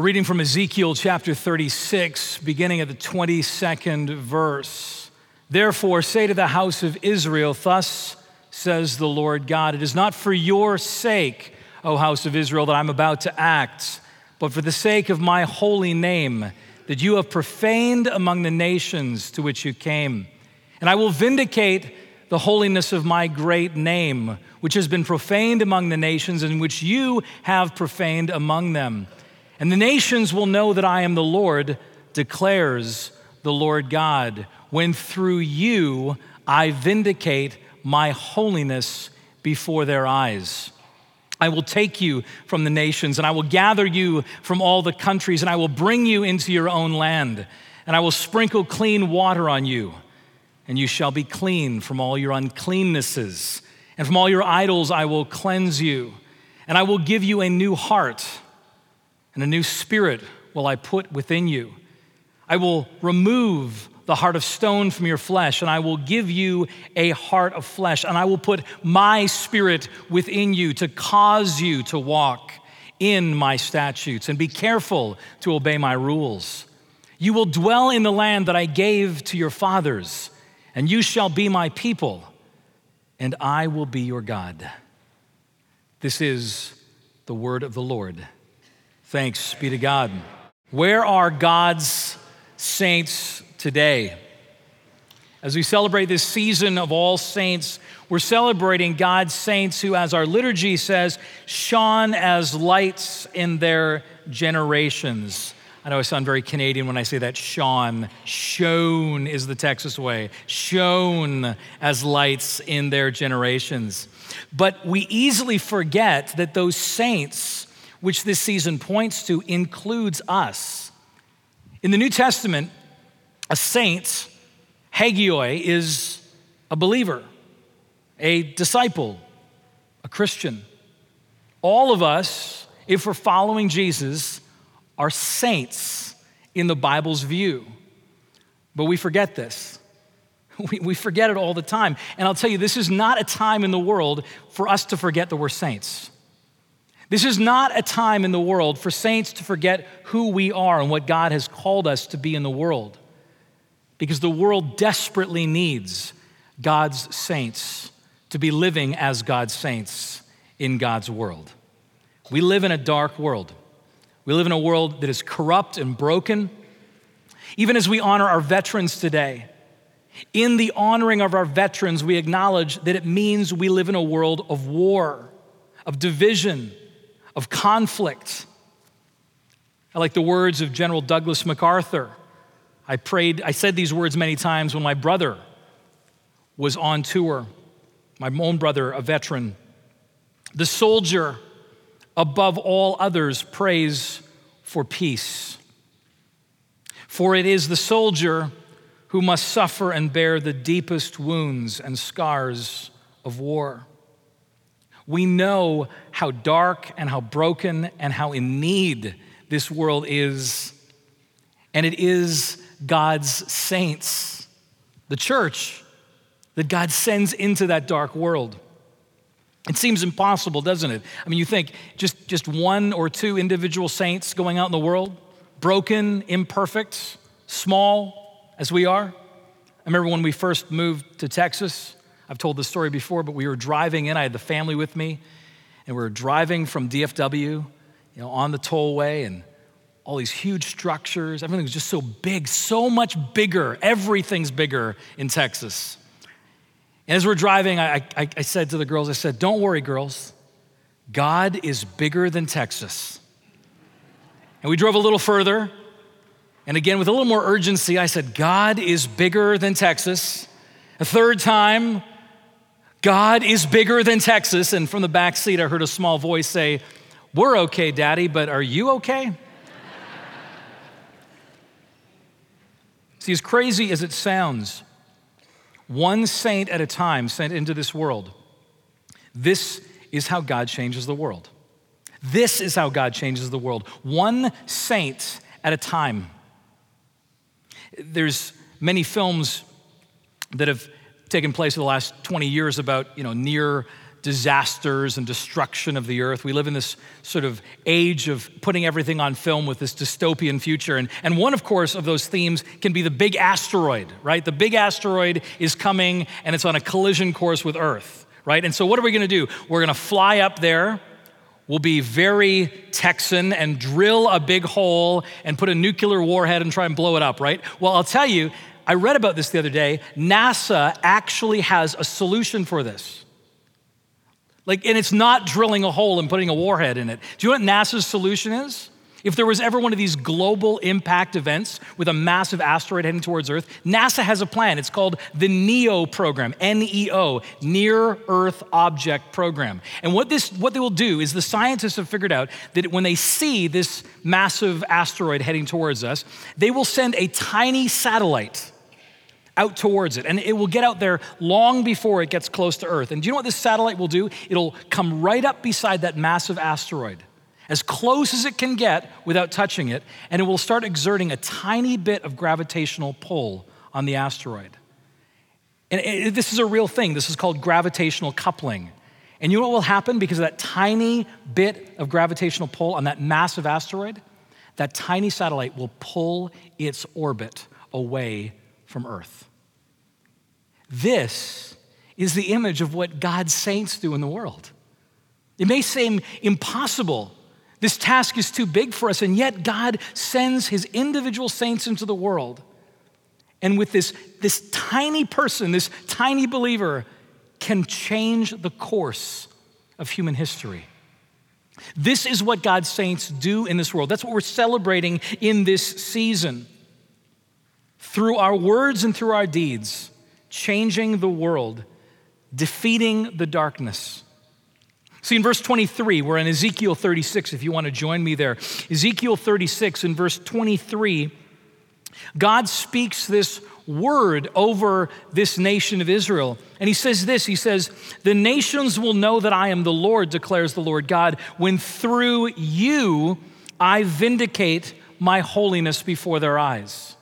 A reading from Ezekiel chapter 36, beginning at the 22nd verse. Therefore, say to the house of Israel, Thus says the Lord God, It is not for your sake, O house of Israel, that I'm about to act, but for the sake of my holy name, that you have profaned among the nations to which you came. And I will vindicate the holiness of my great name, which has been profaned among the nations, and which you have profaned among them. And the nations will know that I am the Lord, declares the Lord God, when through you I vindicate my holiness before their eyes. I will take you from the nations, and I will gather you from all the countries, and I will bring you into your own land, and I will sprinkle clean water on you, and you shall be clean from all your uncleannesses, and from all your idols I will cleanse you, and I will give you a new heart and a new spirit will I put within you. I will remove the heart of stone from your flesh, and I will give you a heart of flesh, and I will put my spirit within you to cause you to walk in my statutes and be careful to obey my rules. You will dwell in the land that I gave to your fathers, and you shall be my people, and I will be your God. This is the word of the Lord. Thanks be to God. Where are God's saints today? As we celebrate this season of All Saints, we're celebrating God's saints who, as our liturgy says, shone as lights in their generations. I know I sound very Canadian when I say that shone. Shone is the Texas way. Shone as lights in their generations. But we easily forget that those saints which this season points to, includes us. In the New Testament, a saint, hagioi, is a believer, a disciple, a Christian. All of us, if we're following Jesus, are saints in the Bible's view. But we forget this. We, forget it all the time. And I'll tell you, this is not a time in the world for us to forget that we're saints. This is not a time in the world for saints to forget who we are and what God has called us to be in the world. Because the world desperately needs God's saints to be living as God's saints in God's world. We live in a dark world. We live in a world that is corrupt and broken. Even as we honor our veterans today, in the honoring of our veterans, we acknowledge that it means we live in a world of war, of division, of conflict. I like the words of General Douglas MacArthur. I prayed, I said these words many times when my brother was on tour, my own brother, a veteran. The soldier, above all others, prays for peace. For it is the soldier who must suffer and bear the deepest wounds and scars of war. We know how dark and how broken and how in need this world is. And it is God's saints, the church, that God sends into that dark world. It seems impossible, doesn't it? I mean, you think just, just one or two individual saints going out in the world, broken, imperfect, small as we are. I remember when we first moved to Texas, I've told this story before, but we were driving in. I had the family with me, and we were driving from DFW, you know, on the tollway, and all these huge structures. Everything was just so big, so much bigger. Everything's bigger in Texas. And as we're driving, I, I, I said to the girls, I said, Don't worry, girls. God is bigger than Texas. And we drove a little further. And again, with a little more urgency, I said, God is bigger than Texas. A third time, God is bigger than Texas. And from the back seat, I heard a small voice say, We're okay, Daddy, but are you okay? See, as crazy as it sounds, one saint at a time sent into this world, this is how God changes the world. This is how God changes the world. One saint at a time. There's many films that have taken place in the last 20 years about you know, near disasters and destruction of the earth. We live in this sort of age of putting everything on film with this dystopian future. And, and one, of course, of those themes can be the big asteroid, right? The big asteroid is coming and it's on a collision course with Earth, right? And so, what are we gonna do? We're gonna fly up there. We'll be very Texan and drill a big hole and put a nuclear warhead and try and blow it up, right? Well, I'll tell you, I read about this the other day. NASA actually has a solution for this. Like, and it's not drilling a hole and putting a warhead in it. Do you know what NASA's solution is? If there was ever one of these global impact events with a massive asteroid heading towards Earth, NASA has a plan. It's called the NEO program, N E O, Near Earth Object Program. And what this what they will do is the scientists have figured out that when they see this massive asteroid heading towards us, they will send a tiny satellite out towards it. And it will get out there long before it gets close to Earth. And do you know what this satellite will do? It'll come right up beside that massive asteroid, as close as it can get without touching it, and it will start exerting a tiny bit of gravitational pull on the asteroid. And it, this is a real thing. This is called gravitational coupling. And you know what will happen because of that tiny bit of gravitational pull on that massive asteroid? That tiny satellite will pull its orbit away from Earth. This is the image of what God's saints do in the world. It may seem impossible. This task is too big for us, and yet God sends his individual saints into the world. And with this, this tiny person, this tiny believer, can change the course of human history. This is what God's saints do in this world. That's what we're celebrating in this season. Through our words and through our deeds, changing the world, defeating the darkness. See, in verse 23, we're in Ezekiel 36, if you want to join me there. Ezekiel 36, in verse 23, God speaks this word over this nation of Israel. And he says this He says, The nations will know that I am the Lord, declares the Lord God, when through you I vindicate my holiness before their eyes.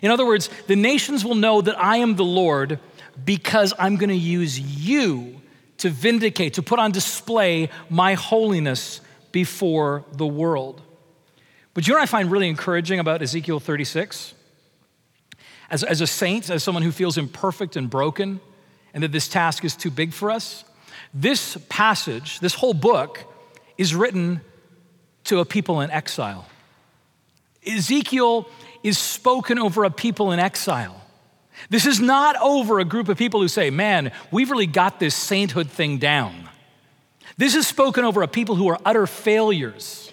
In other words, the nations will know that I am the Lord because I'm going to use you to vindicate, to put on display my holiness before the world. But you know what I find really encouraging about Ezekiel 36? As, as a saint, as someone who feels imperfect and broken, and that this task is too big for us, this passage, this whole book, is written to a people in exile. Ezekiel is spoken over a people in exile. This is not over a group of people who say, Man, we've really got this sainthood thing down. This is spoken over a people who are utter failures.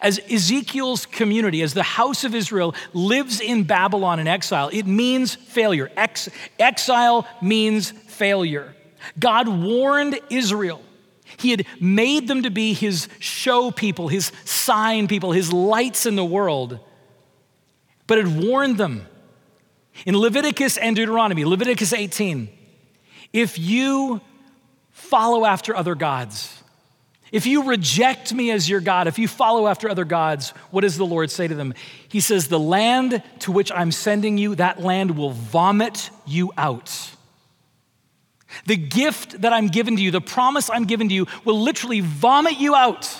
As Ezekiel's community, as the house of Israel lives in Babylon in exile, it means failure. Ex- exile means failure. God warned Israel. He had made them to be his show people, his sign people, his lights in the world but had warned them in Leviticus and Deuteronomy, Leviticus 18, if you follow after other gods, if you reject me as your God, if you follow after other gods, what does the Lord say to them? He says, The land to which I'm sending you, that land will vomit you out. The gift that I'm giving to you, the promise I'm giving to you, will literally vomit you out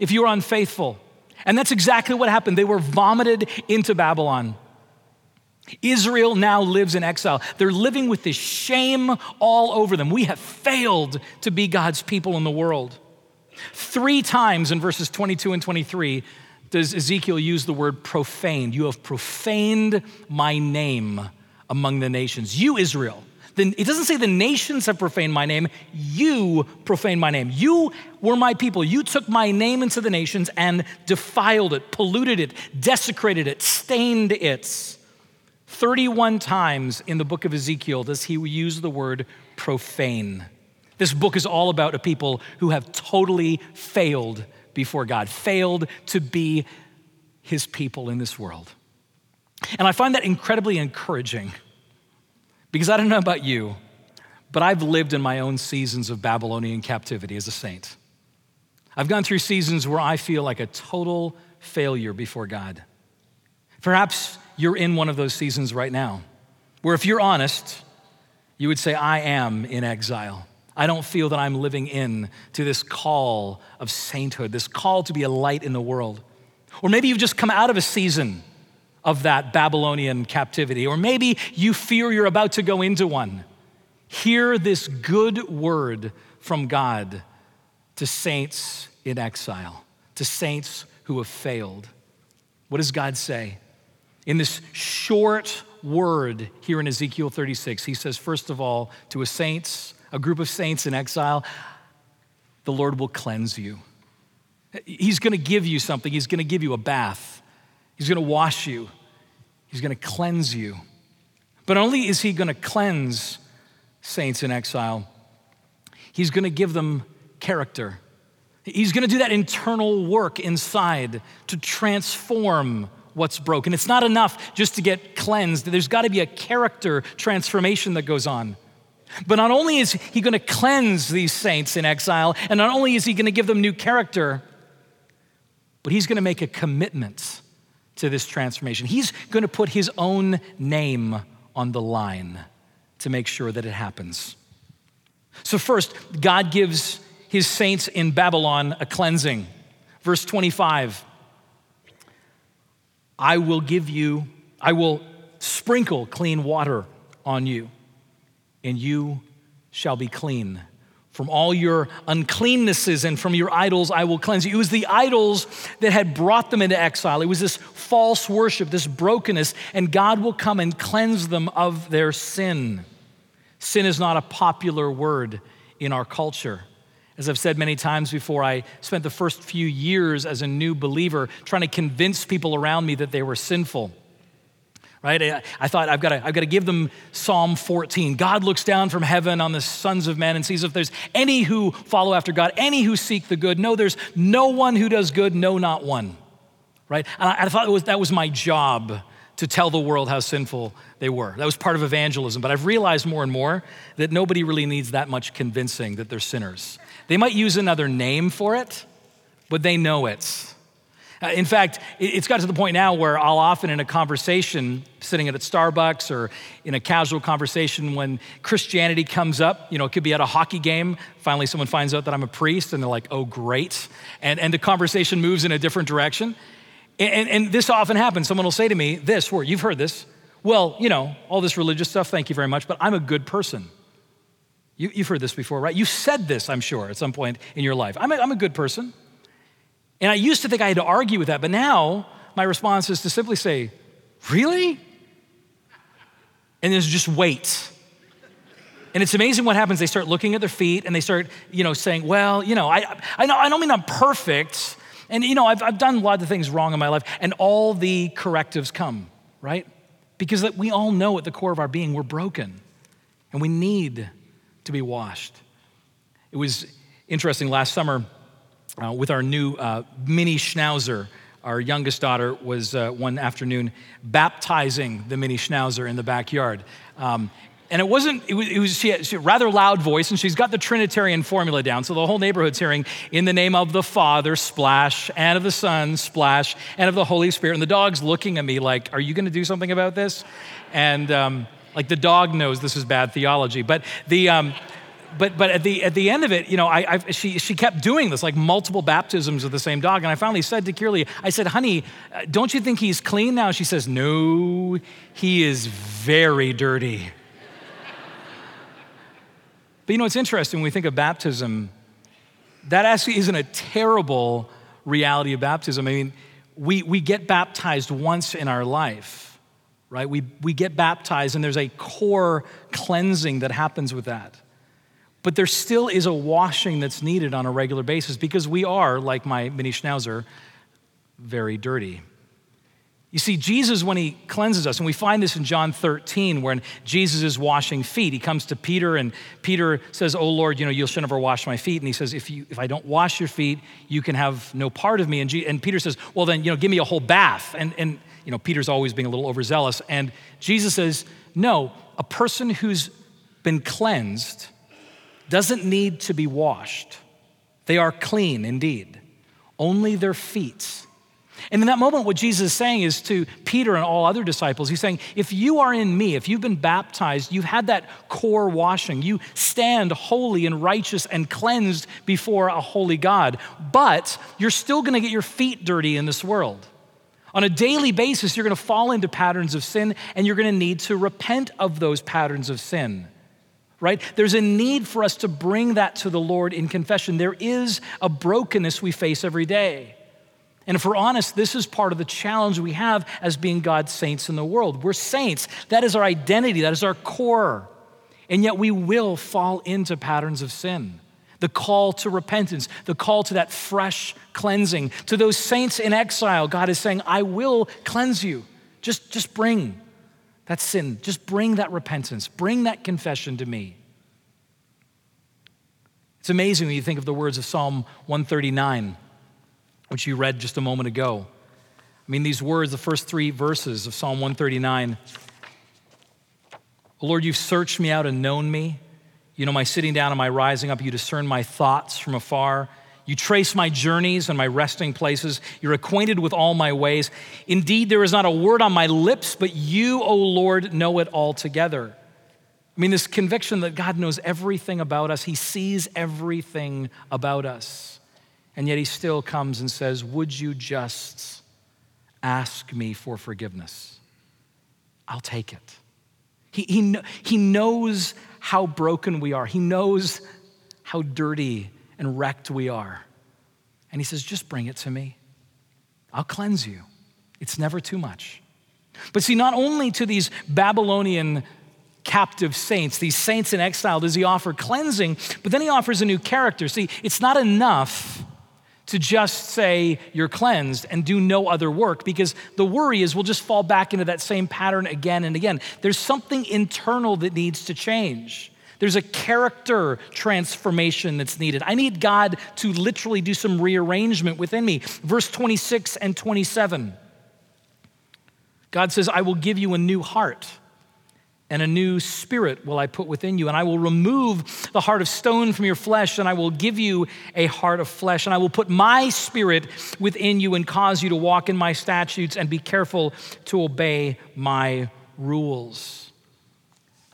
if you are unfaithful. And that's exactly what happened. They were vomited into Babylon. Israel now lives in exile. They're living with this shame all over them. We have failed to be God's people in the world. Three times in verses 22 and 23 does Ezekiel use the word profaned. You have profaned my name among the nations. You, Israel, then it doesn't say the nations have profaned my name, you profaned my name. You were my people. You took my name into the nations and defiled it, polluted it, desecrated it, stained it. 31 times in the book of Ezekiel does he use the word profane. This book is all about a people who have totally failed before God, failed to be his people in this world. And I find that incredibly encouraging because I don't know about you, but I've lived in my own seasons of Babylonian captivity as a saint. I've gone through seasons where I feel like a total failure before God. Perhaps you're in one of those seasons right now, where if you're honest, you would say, I am in exile. I don't feel that I'm living in to this call of sainthood, this call to be a light in the world. Or maybe you've just come out of a season of that Babylonian captivity, or maybe you fear you're about to go into one. Hear this good word from God to saints in exile, to saints who have failed. What does God say? In this short word here in Ezekiel 36, he says, first of all, to a saints, a group of saints in exile, the Lord will cleanse you. He's going to give you something. He's going to give you a bath. He's going to wash you. He's going to cleanse you. But only is he going to cleanse saints in exile, he's going to give them character. He's going to do that internal work inside to transform what's broken. It's not enough just to get cleansed, there's got to be a character transformation that goes on. But not only is he going to cleanse these saints in exile, and not only is he going to give them new character, but he's going to make a commitment to this transformation. He's going to put his own name on the line to make sure that it happens. So, first, God gives his saints in Babylon a cleansing. Verse 25 I will give you, I will sprinkle clean water on you, and you shall be clean. From all your uncleannesses and from your idols, I will cleanse you. It was the idols that had brought them into exile. It was this false worship, this brokenness, and God will come and cleanse them of their sin. Sin is not a popular word in our culture. As I've said many times before, I spent the first few years as a new believer trying to convince people around me that they were sinful right? I, thought I've got, to, I've to give them Psalm 14. God looks down from heaven on the sons of men and sees if there's any who follow after God, any who seek the good. No, there's no one who does good, no, not one, right? And I, I thought was, that was my job to tell the world how sinful they were. That was part of evangelism. But I've realized more and more that nobody really needs that much convincing that they're sinners. They might use another name for it, but they know it. Uh, in fact, it's got to the point now where I'll often in a conversation, sitting at a Starbucks or in a casual conversation, when Christianity comes up, you know, it could be at a hockey game. Finally, someone finds out that I'm a priest and they're like, oh, great. And, and the conversation moves in a different direction. And, and, and this often happens. Someone will say to me, this, where you've heard this, well, you know, all this religious stuff, thank you very much, but I'm a good person. You, have heard this before, right? You said this, I'm sure, at some point in your life. I'm a, I'm a good person. And I used to think I had to argue with that, but now my response is to simply say, Really? And then just wait. And it's amazing what happens. They start looking at their feet and they start, you know, saying, Well, you know, I, I, know, I don't mean I'm perfect. And, you know, I've, I've done a lot of things wrong in my life. And all the correctives come, right? Because we all know at the core of our being we're broken and we need to be washed. It was interesting last summer uh, with our new uh, mini schnauzer. Our youngest daughter was uh, one afternoon baptizing the mini schnauzer in the backyard. Um, and it wasn't, it was, it was she, had, she had a rather loud voice, and she's got the Trinitarian formula down. So the whole neighborhood's hearing, in the name of the Father, splash, and of the Son, splash, and of the Holy Spirit. And the dog's looking at me like, Are you going to do something about this? And um, like the dog knows this is bad theology. But the, um, but but at the at the end of it, you know, I, I, she she kept doing this, like multiple baptisms of the same dog, and I finally said to Kirli, I said, "Honey, uh, don't you think he's clean now?" She says, "No, he is very dirty." but you know, it's interesting when we think of baptism. That actually isn't a terrible reality of baptism. I mean, we we get baptized once in our life, right? We we get baptized, and there's a core cleansing that happens with that. But there still is a washing that's needed on a regular basis because we are, like my mini schnauzer, very dirty. You see, Jesus, when he cleanses us, and we find this in John 13, when Jesus is washing feet, he comes to Peter, and Peter says, Oh Lord, you know, you should never wash my feet. And he says, If, you, if I don't wash your feet, you can have no part of me. And, and Peter says, Well, then, you know, give me a whole bath. And, and, you know, Peter's always being a little overzealous. And Jesus says, No, a person who's been cleansed doesn't need to be washed. They are clean indeed, only their feet. And in that moment, what Jesus is saying is to Peter and all other disciples, He's saying, if you are in me, if you've been baptized, you've had that core washing, you stand holy and righteous and cleansed before a holy God, but you're still gonna get your feet dirty in this world. On a daily basis, you're gonna fall into patterns of sin and you're gonna need to repent of those patterns of sin right? There's a need for us to bring that to the Lord in confession. There is a brokenness we face every day. And if we're honest, this is part of the challenge we have as being God's saints in the world. We're saints. That is our identity, that is our core. And yet we will fall into patterns of sin. The call to repentance, the call to that fresh cleansing. To those saints in exile, God is saying, I will cleanse you. Just, just bring that sin, just bring that repentance, bring that confession to me. It's amazing when you think of the words of Psalm 139 which you read just a moment ago. I mean, these words, the first three verses of Psalm 139 Lord, you've searched me out and known me. You know my sitting down and my rising up. You discern my thoughts from afar. You trace my journeys and my resting places. You're acquainted with all my ways. Indeed, there is not a word on my lips, but you, O Lord, know it altogether. I mean, this conviction that God knows everything about us, He sees everything about us. And yet he still comes and says, Would you just ask me for forgiveness? I'll take it. He, he, he knows how broken we are, he knows how dirty and wrecked we are. And he says, Just bring it to me. I'll cleanse you. It's never too much. But see, not only to these Babylonian captive saints, these saints in exile, does he offer cleansing, but then he offers a new character. See, it's not enough to just say you're cleansed and do no other work because the worry is we'll just fall back into that same pattern again and again. There's something internal that needs to change. There's a character transformation that's needed. I need God to literally do some rearrangement within me. Verse 26 and 27. God says, I will give you a new heart and a new spirit will I put within you. And I will remove the heart of stone from your flesh, and I will give you a heart of flesh. And I will put my spirit within you and cause you to walk in my statutes and be careful to obey my rules.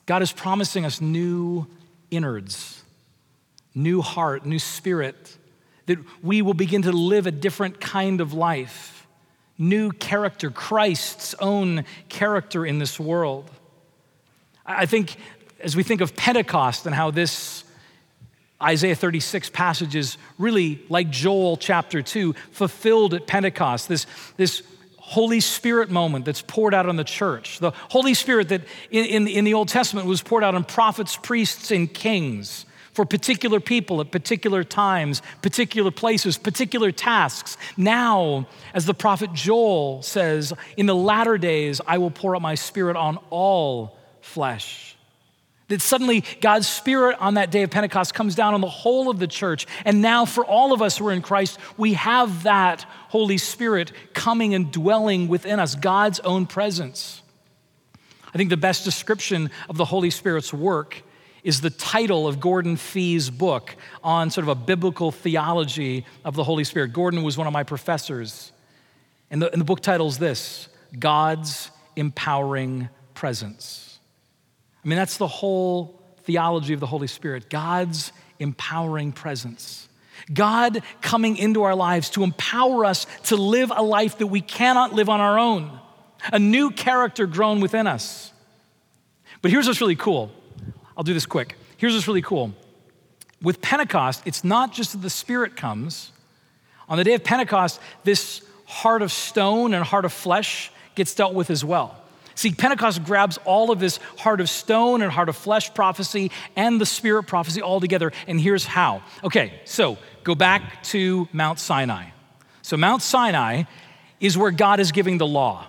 God is promising us new innards, new heart, new spirit, that we will begin to live a different kind of life, new character, Christ's own character in this world. I think as we think of Pentecost and how this Isaiah 36 passage is really like Joel chapter 2, fulfilled at Pentecost, this, this Holy Spirit moment that's poured out on the church. The Holy Spirit that in, in, in the Old Testament was poured out on prophets, priests, and kings for particular people at particular times, particular places, particular tasks. Now, as the prophet Joel says, in the latter days, I will pour out my spirit on all flesh. That suddenly God's Spirit on that day of Pentecost comes down on the whole of the church. And now, for all of us who are in Christ, we have that Holy Spirit coming and dwelling within us, God's own presence. I think the best description of the Holy Spirit's work is the title of Gordon Fee's book on sort of a biblical theology of the Holy Spirit. Gordon was one of my professors. And the, and the book title is this God's Empowering Presence. I mean, that's the whole theology of the Holy Spirit God's empowering presence. God coming into our lives to empower us to live a life that we cannot live on our own, a new character grown within us. But here's what's really cool. I'll do this quick. Here's what's really cool. With Pentecost, it's not just that the Spirit comes. On the day of Pentecost, this heart of stone and heart of flesh gets dealt with as well. See, Pentecost grabs all of this heart of stone and heart of flesh prophecy and the spirit prophecy all together. And here's how. Okay, so go back to Mount Sinai. So, Mount Sinai is where God is giving the law.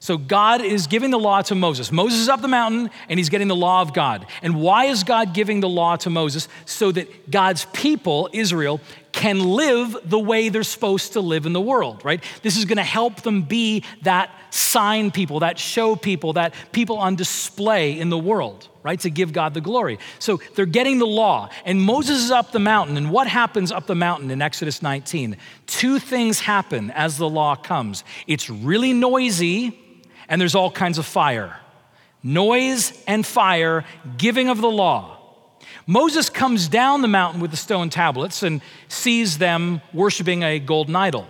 So, God is giving the law to Moses. Moses is up the mountain and he's getting the law of God. And why is God giving the law to Moses? So that God's people, Israel, can live the way they're supposed to live in the world, right? This is to help them be that sign people, that show people, that people on display in the world, right? To give God the glory. So they're getting the law, and Moses is up the mountain. And what happens up the mountain in Exodus 19? Two things happen as the law comes it's really noisy, and there's all kinds of fire. Noise and fire, giving of the law. Moses comes down the mountain with the stone tablets and sees them worshiping a golden idol.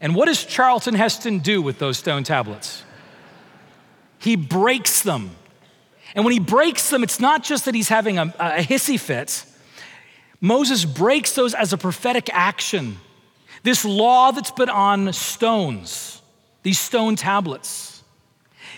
And what does Charlton Heston do with those stone tablets? He breaks them. And when he breaks them, it's not just that he's having a, a hissy fit. Moses breaks those as a prophetic action. This law that's put on stones, these stone tablets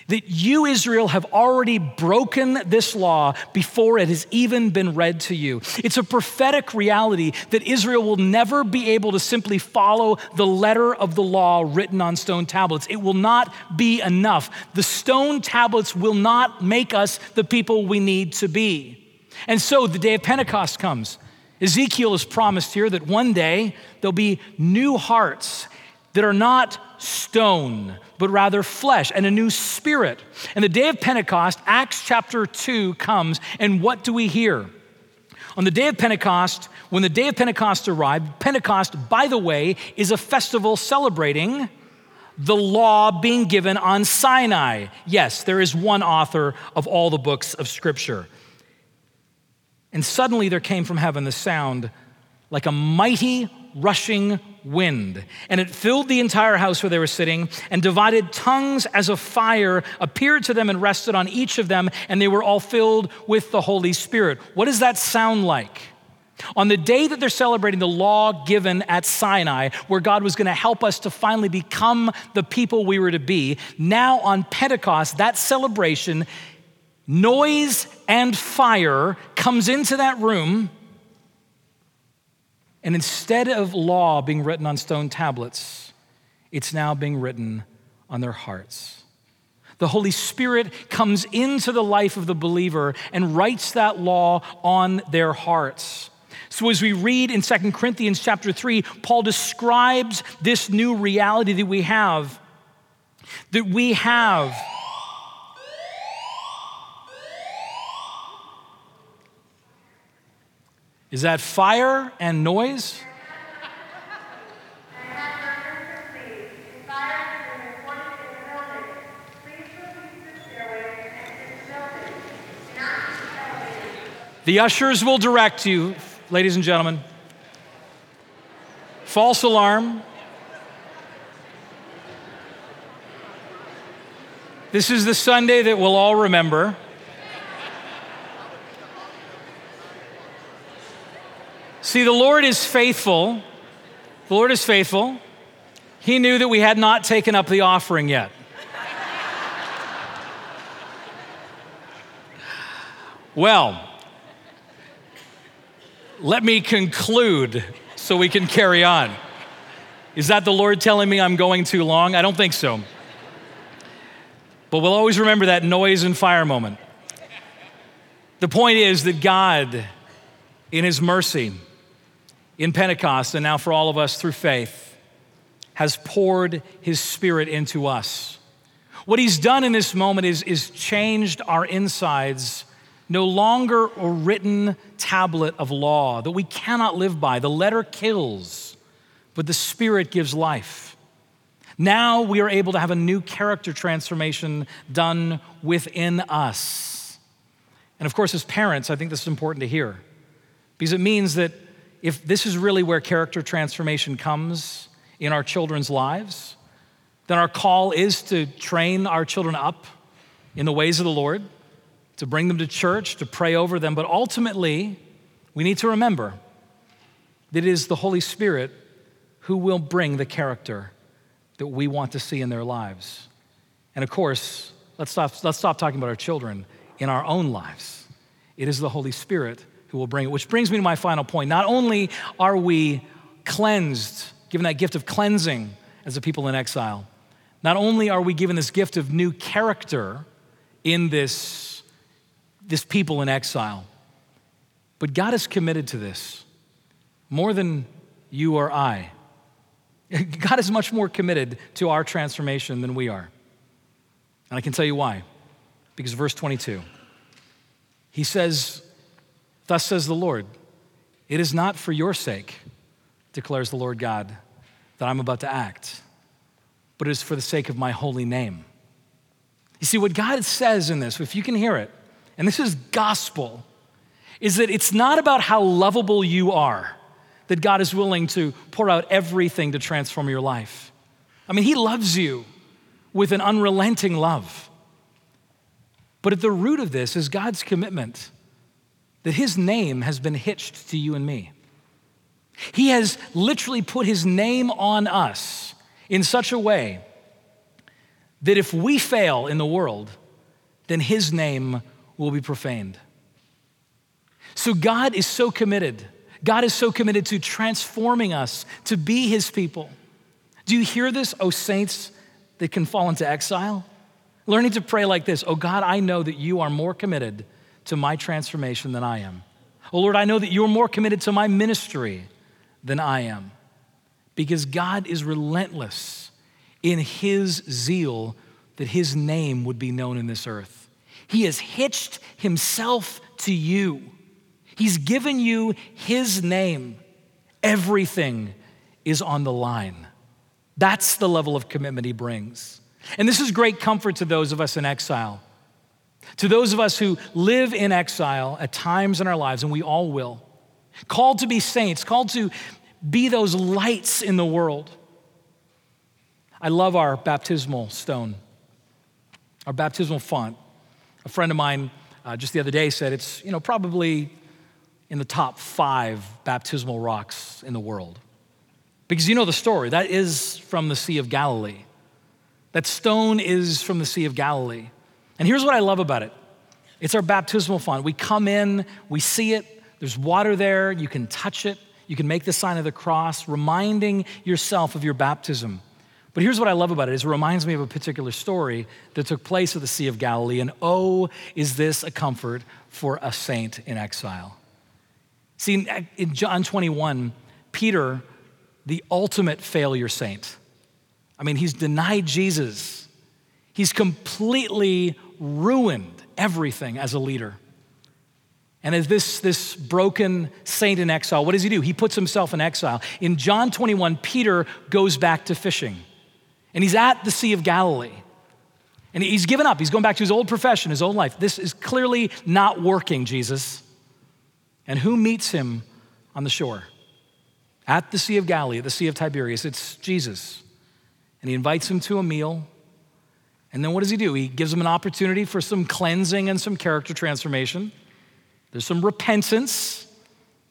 that you, Israel, have already broken this law before it has even been read to you. It's a prophetic reality that Israel will never be able to simply follow the letter of the law written on stone tablets. It will not be enough. The stone tablets will not make us the people we need to be. And so the day of Pentecost comes. Ezekiel is promised here that one day there'll be new hearts that are not stone, but rather flesh, and a new spirit. And the day of Pentecost, Acts chapter 2 comes, and what do we hear? On the day of Pentecost, when the day of Pentecost arrived, Pentecost, by the way, is a festival celebrating the law being given on Sinai. Yes, there is one author of all the books of Scripture. And suddenly there came from heaven the sound like a mighty rushing wind. And it filled the entire house where they were sitting, and divided tongues as a fire appeared to them and rested on each of them, and they were all filled with the Holy Spirit. What does that sound like? On the day that they're celebrating the law given at Sinai, where God was going to help us to finally become the people we were to be, now on Pentecost, that celebration, noise and fire comes into that room and instead of law being written on stone tablets, it's now being written on their hearts. The Holy Spirit comes into the life of the believer and writes that law on their hearts. So as we read in 2 Corinthians chapter 3, Paul describes this new reality that we have that we have Is that fire and noise? The ushers will direct you, ladies and gentlemen. False alarm. This is the Sunday that we'll all remember. See, the Lord is faithful. The Lord is faithful. He knew that we had not taken up the offering yet. well, let me conclude so we can carry on. Is that the Lord telling me I'm going too long? I don't think so. But we'll always remember that noise and fire moment. The point is that God, in His mercy, in Pentecost, and now for all of us through faith, has poured his spirit into us. What he's done in this moment is, is changed our insides, no longer a written tablet of law that we cannot live by. The letter kills, but the spirit gives life. Now we are able to have a new character transformation done within us. And of course, as parents, I think this is important to hear because it means that if this is really where character transformation comes in our children's lives, then our call is to train our children up in the ways of the Lord, to bring them to church, to pray over them. But ultimately, we need to remember that it is the Holy Spirit who will bring the character that we want to see in their lives. And of course, let's stop, let's stop talking about our children in our own lives. It is the Holy Spirit will bring it. Which brings me to my final point. Not only are we cleansed, given that gift of cleansing as a people in exile, not only are we given this gift of new character in this, this people in exile, but God is committed to this more than you or I. God is much more committed to our transformation than we are. And I can tell you why. Because verse 22, he says, Thus says the Lord, it is not for your sake, declares the Lord God, that I'm about to act, but it is for the sake of my holy name. You see, what God says in this, if you can hear it, and this is gospel, is that it's not about how lovable you are that God is willing to pour out everything to transform your life. I mean, He loves you with an unrelenting love. But at the root of this is God's commitment that His name has been hitched to you and me. He has literally put His name on us in such a way that if we fail in the world, then His name will be profaned. So God is so committed God is so committed to transforming us to be his people. Do you hear this, O saints that can fall into exile? Learning to pray like this Oh God, I know that you are more committed to my transformation than I am. Oh Lord, I know that you're more committed to my ministry than I am. Because God is relentless in his zeal that his name would be known in this earth. He has hitched himself to you He's given you His name. Everything is on the line. That's the level of commitment He brings. And this is great comfort to those of us in exile. To those of us who live in exile at times in our lives, and we all will, called to be saints, called to be those lights in the world. I love our baptismal stone, our baptismal font. A friend of mine uh, just the other day said it's, you know, probably in the top five baptismal rocks in the world. Because you know the story. That is from the Sea of Galilee. That stone is from the Sea of Galilee. And here's what I love about it it's our baptismal font. We come in, we see it, there's water there, you can touch it, you can make the sign of the cross, reminding yourself of your baptism. But here's what I love about it is it reminds me of a particular story that took place at the Sea of Galilee. And oh, is this a comfort for a saint in exile? See, in John 21, Peter, the ultimate failure saint, I mean, he's denied Jesus. He's completely ruined everything as a leader. And as this, this broken saint in exile, what does he do? He puts himself in exile. In John 21, Peter goes back to fishing. And he's at the Sea of Galilee. And he's given up. He's going back to his old profession, his old life. This is clearly not working, Jesus. And who meets him on the shore? At the Sea of Galilee, the Sea of Tiberias, it's Jesus. And he invites him to a meal. And then what does he do? He gives him an opportunity for some cleansing and some character transformation. There's some repentance,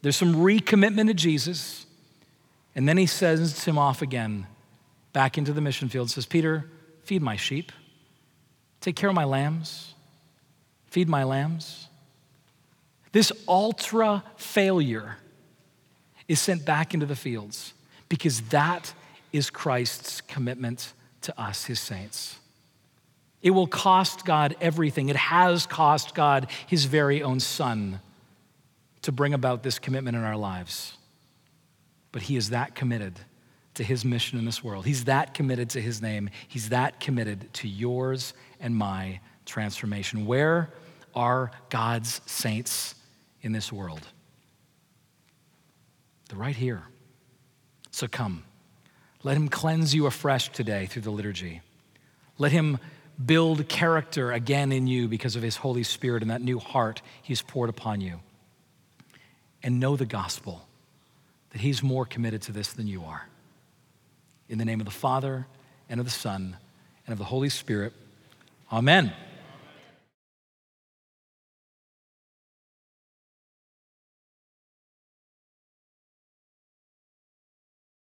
there's some recommitment to Jesus. And then he sends him off again back into the mission field. Says, Peter, feed my sheep, take care of my lambs, feed my lambs. This ultra failure is sent back into the fields because that is Christ's commitment to us, his saints. It will cost God everything. It has cost God his very own son to bring about this commitment in our lives. But he is that committed to his mission in this world. He's that committed to his name. He's that committed to yours and my transformation. Where are God's saints in this world. They're right here. So come. Let him cleanse you afresh today through the liturgy. Let him build character again in you because of his Holy Spirit and that new heart he's poured upon you. And know the gospel that he's more committed to this than you are. In the name of the Father, and of the Son, and of the Holy Spirit, amen.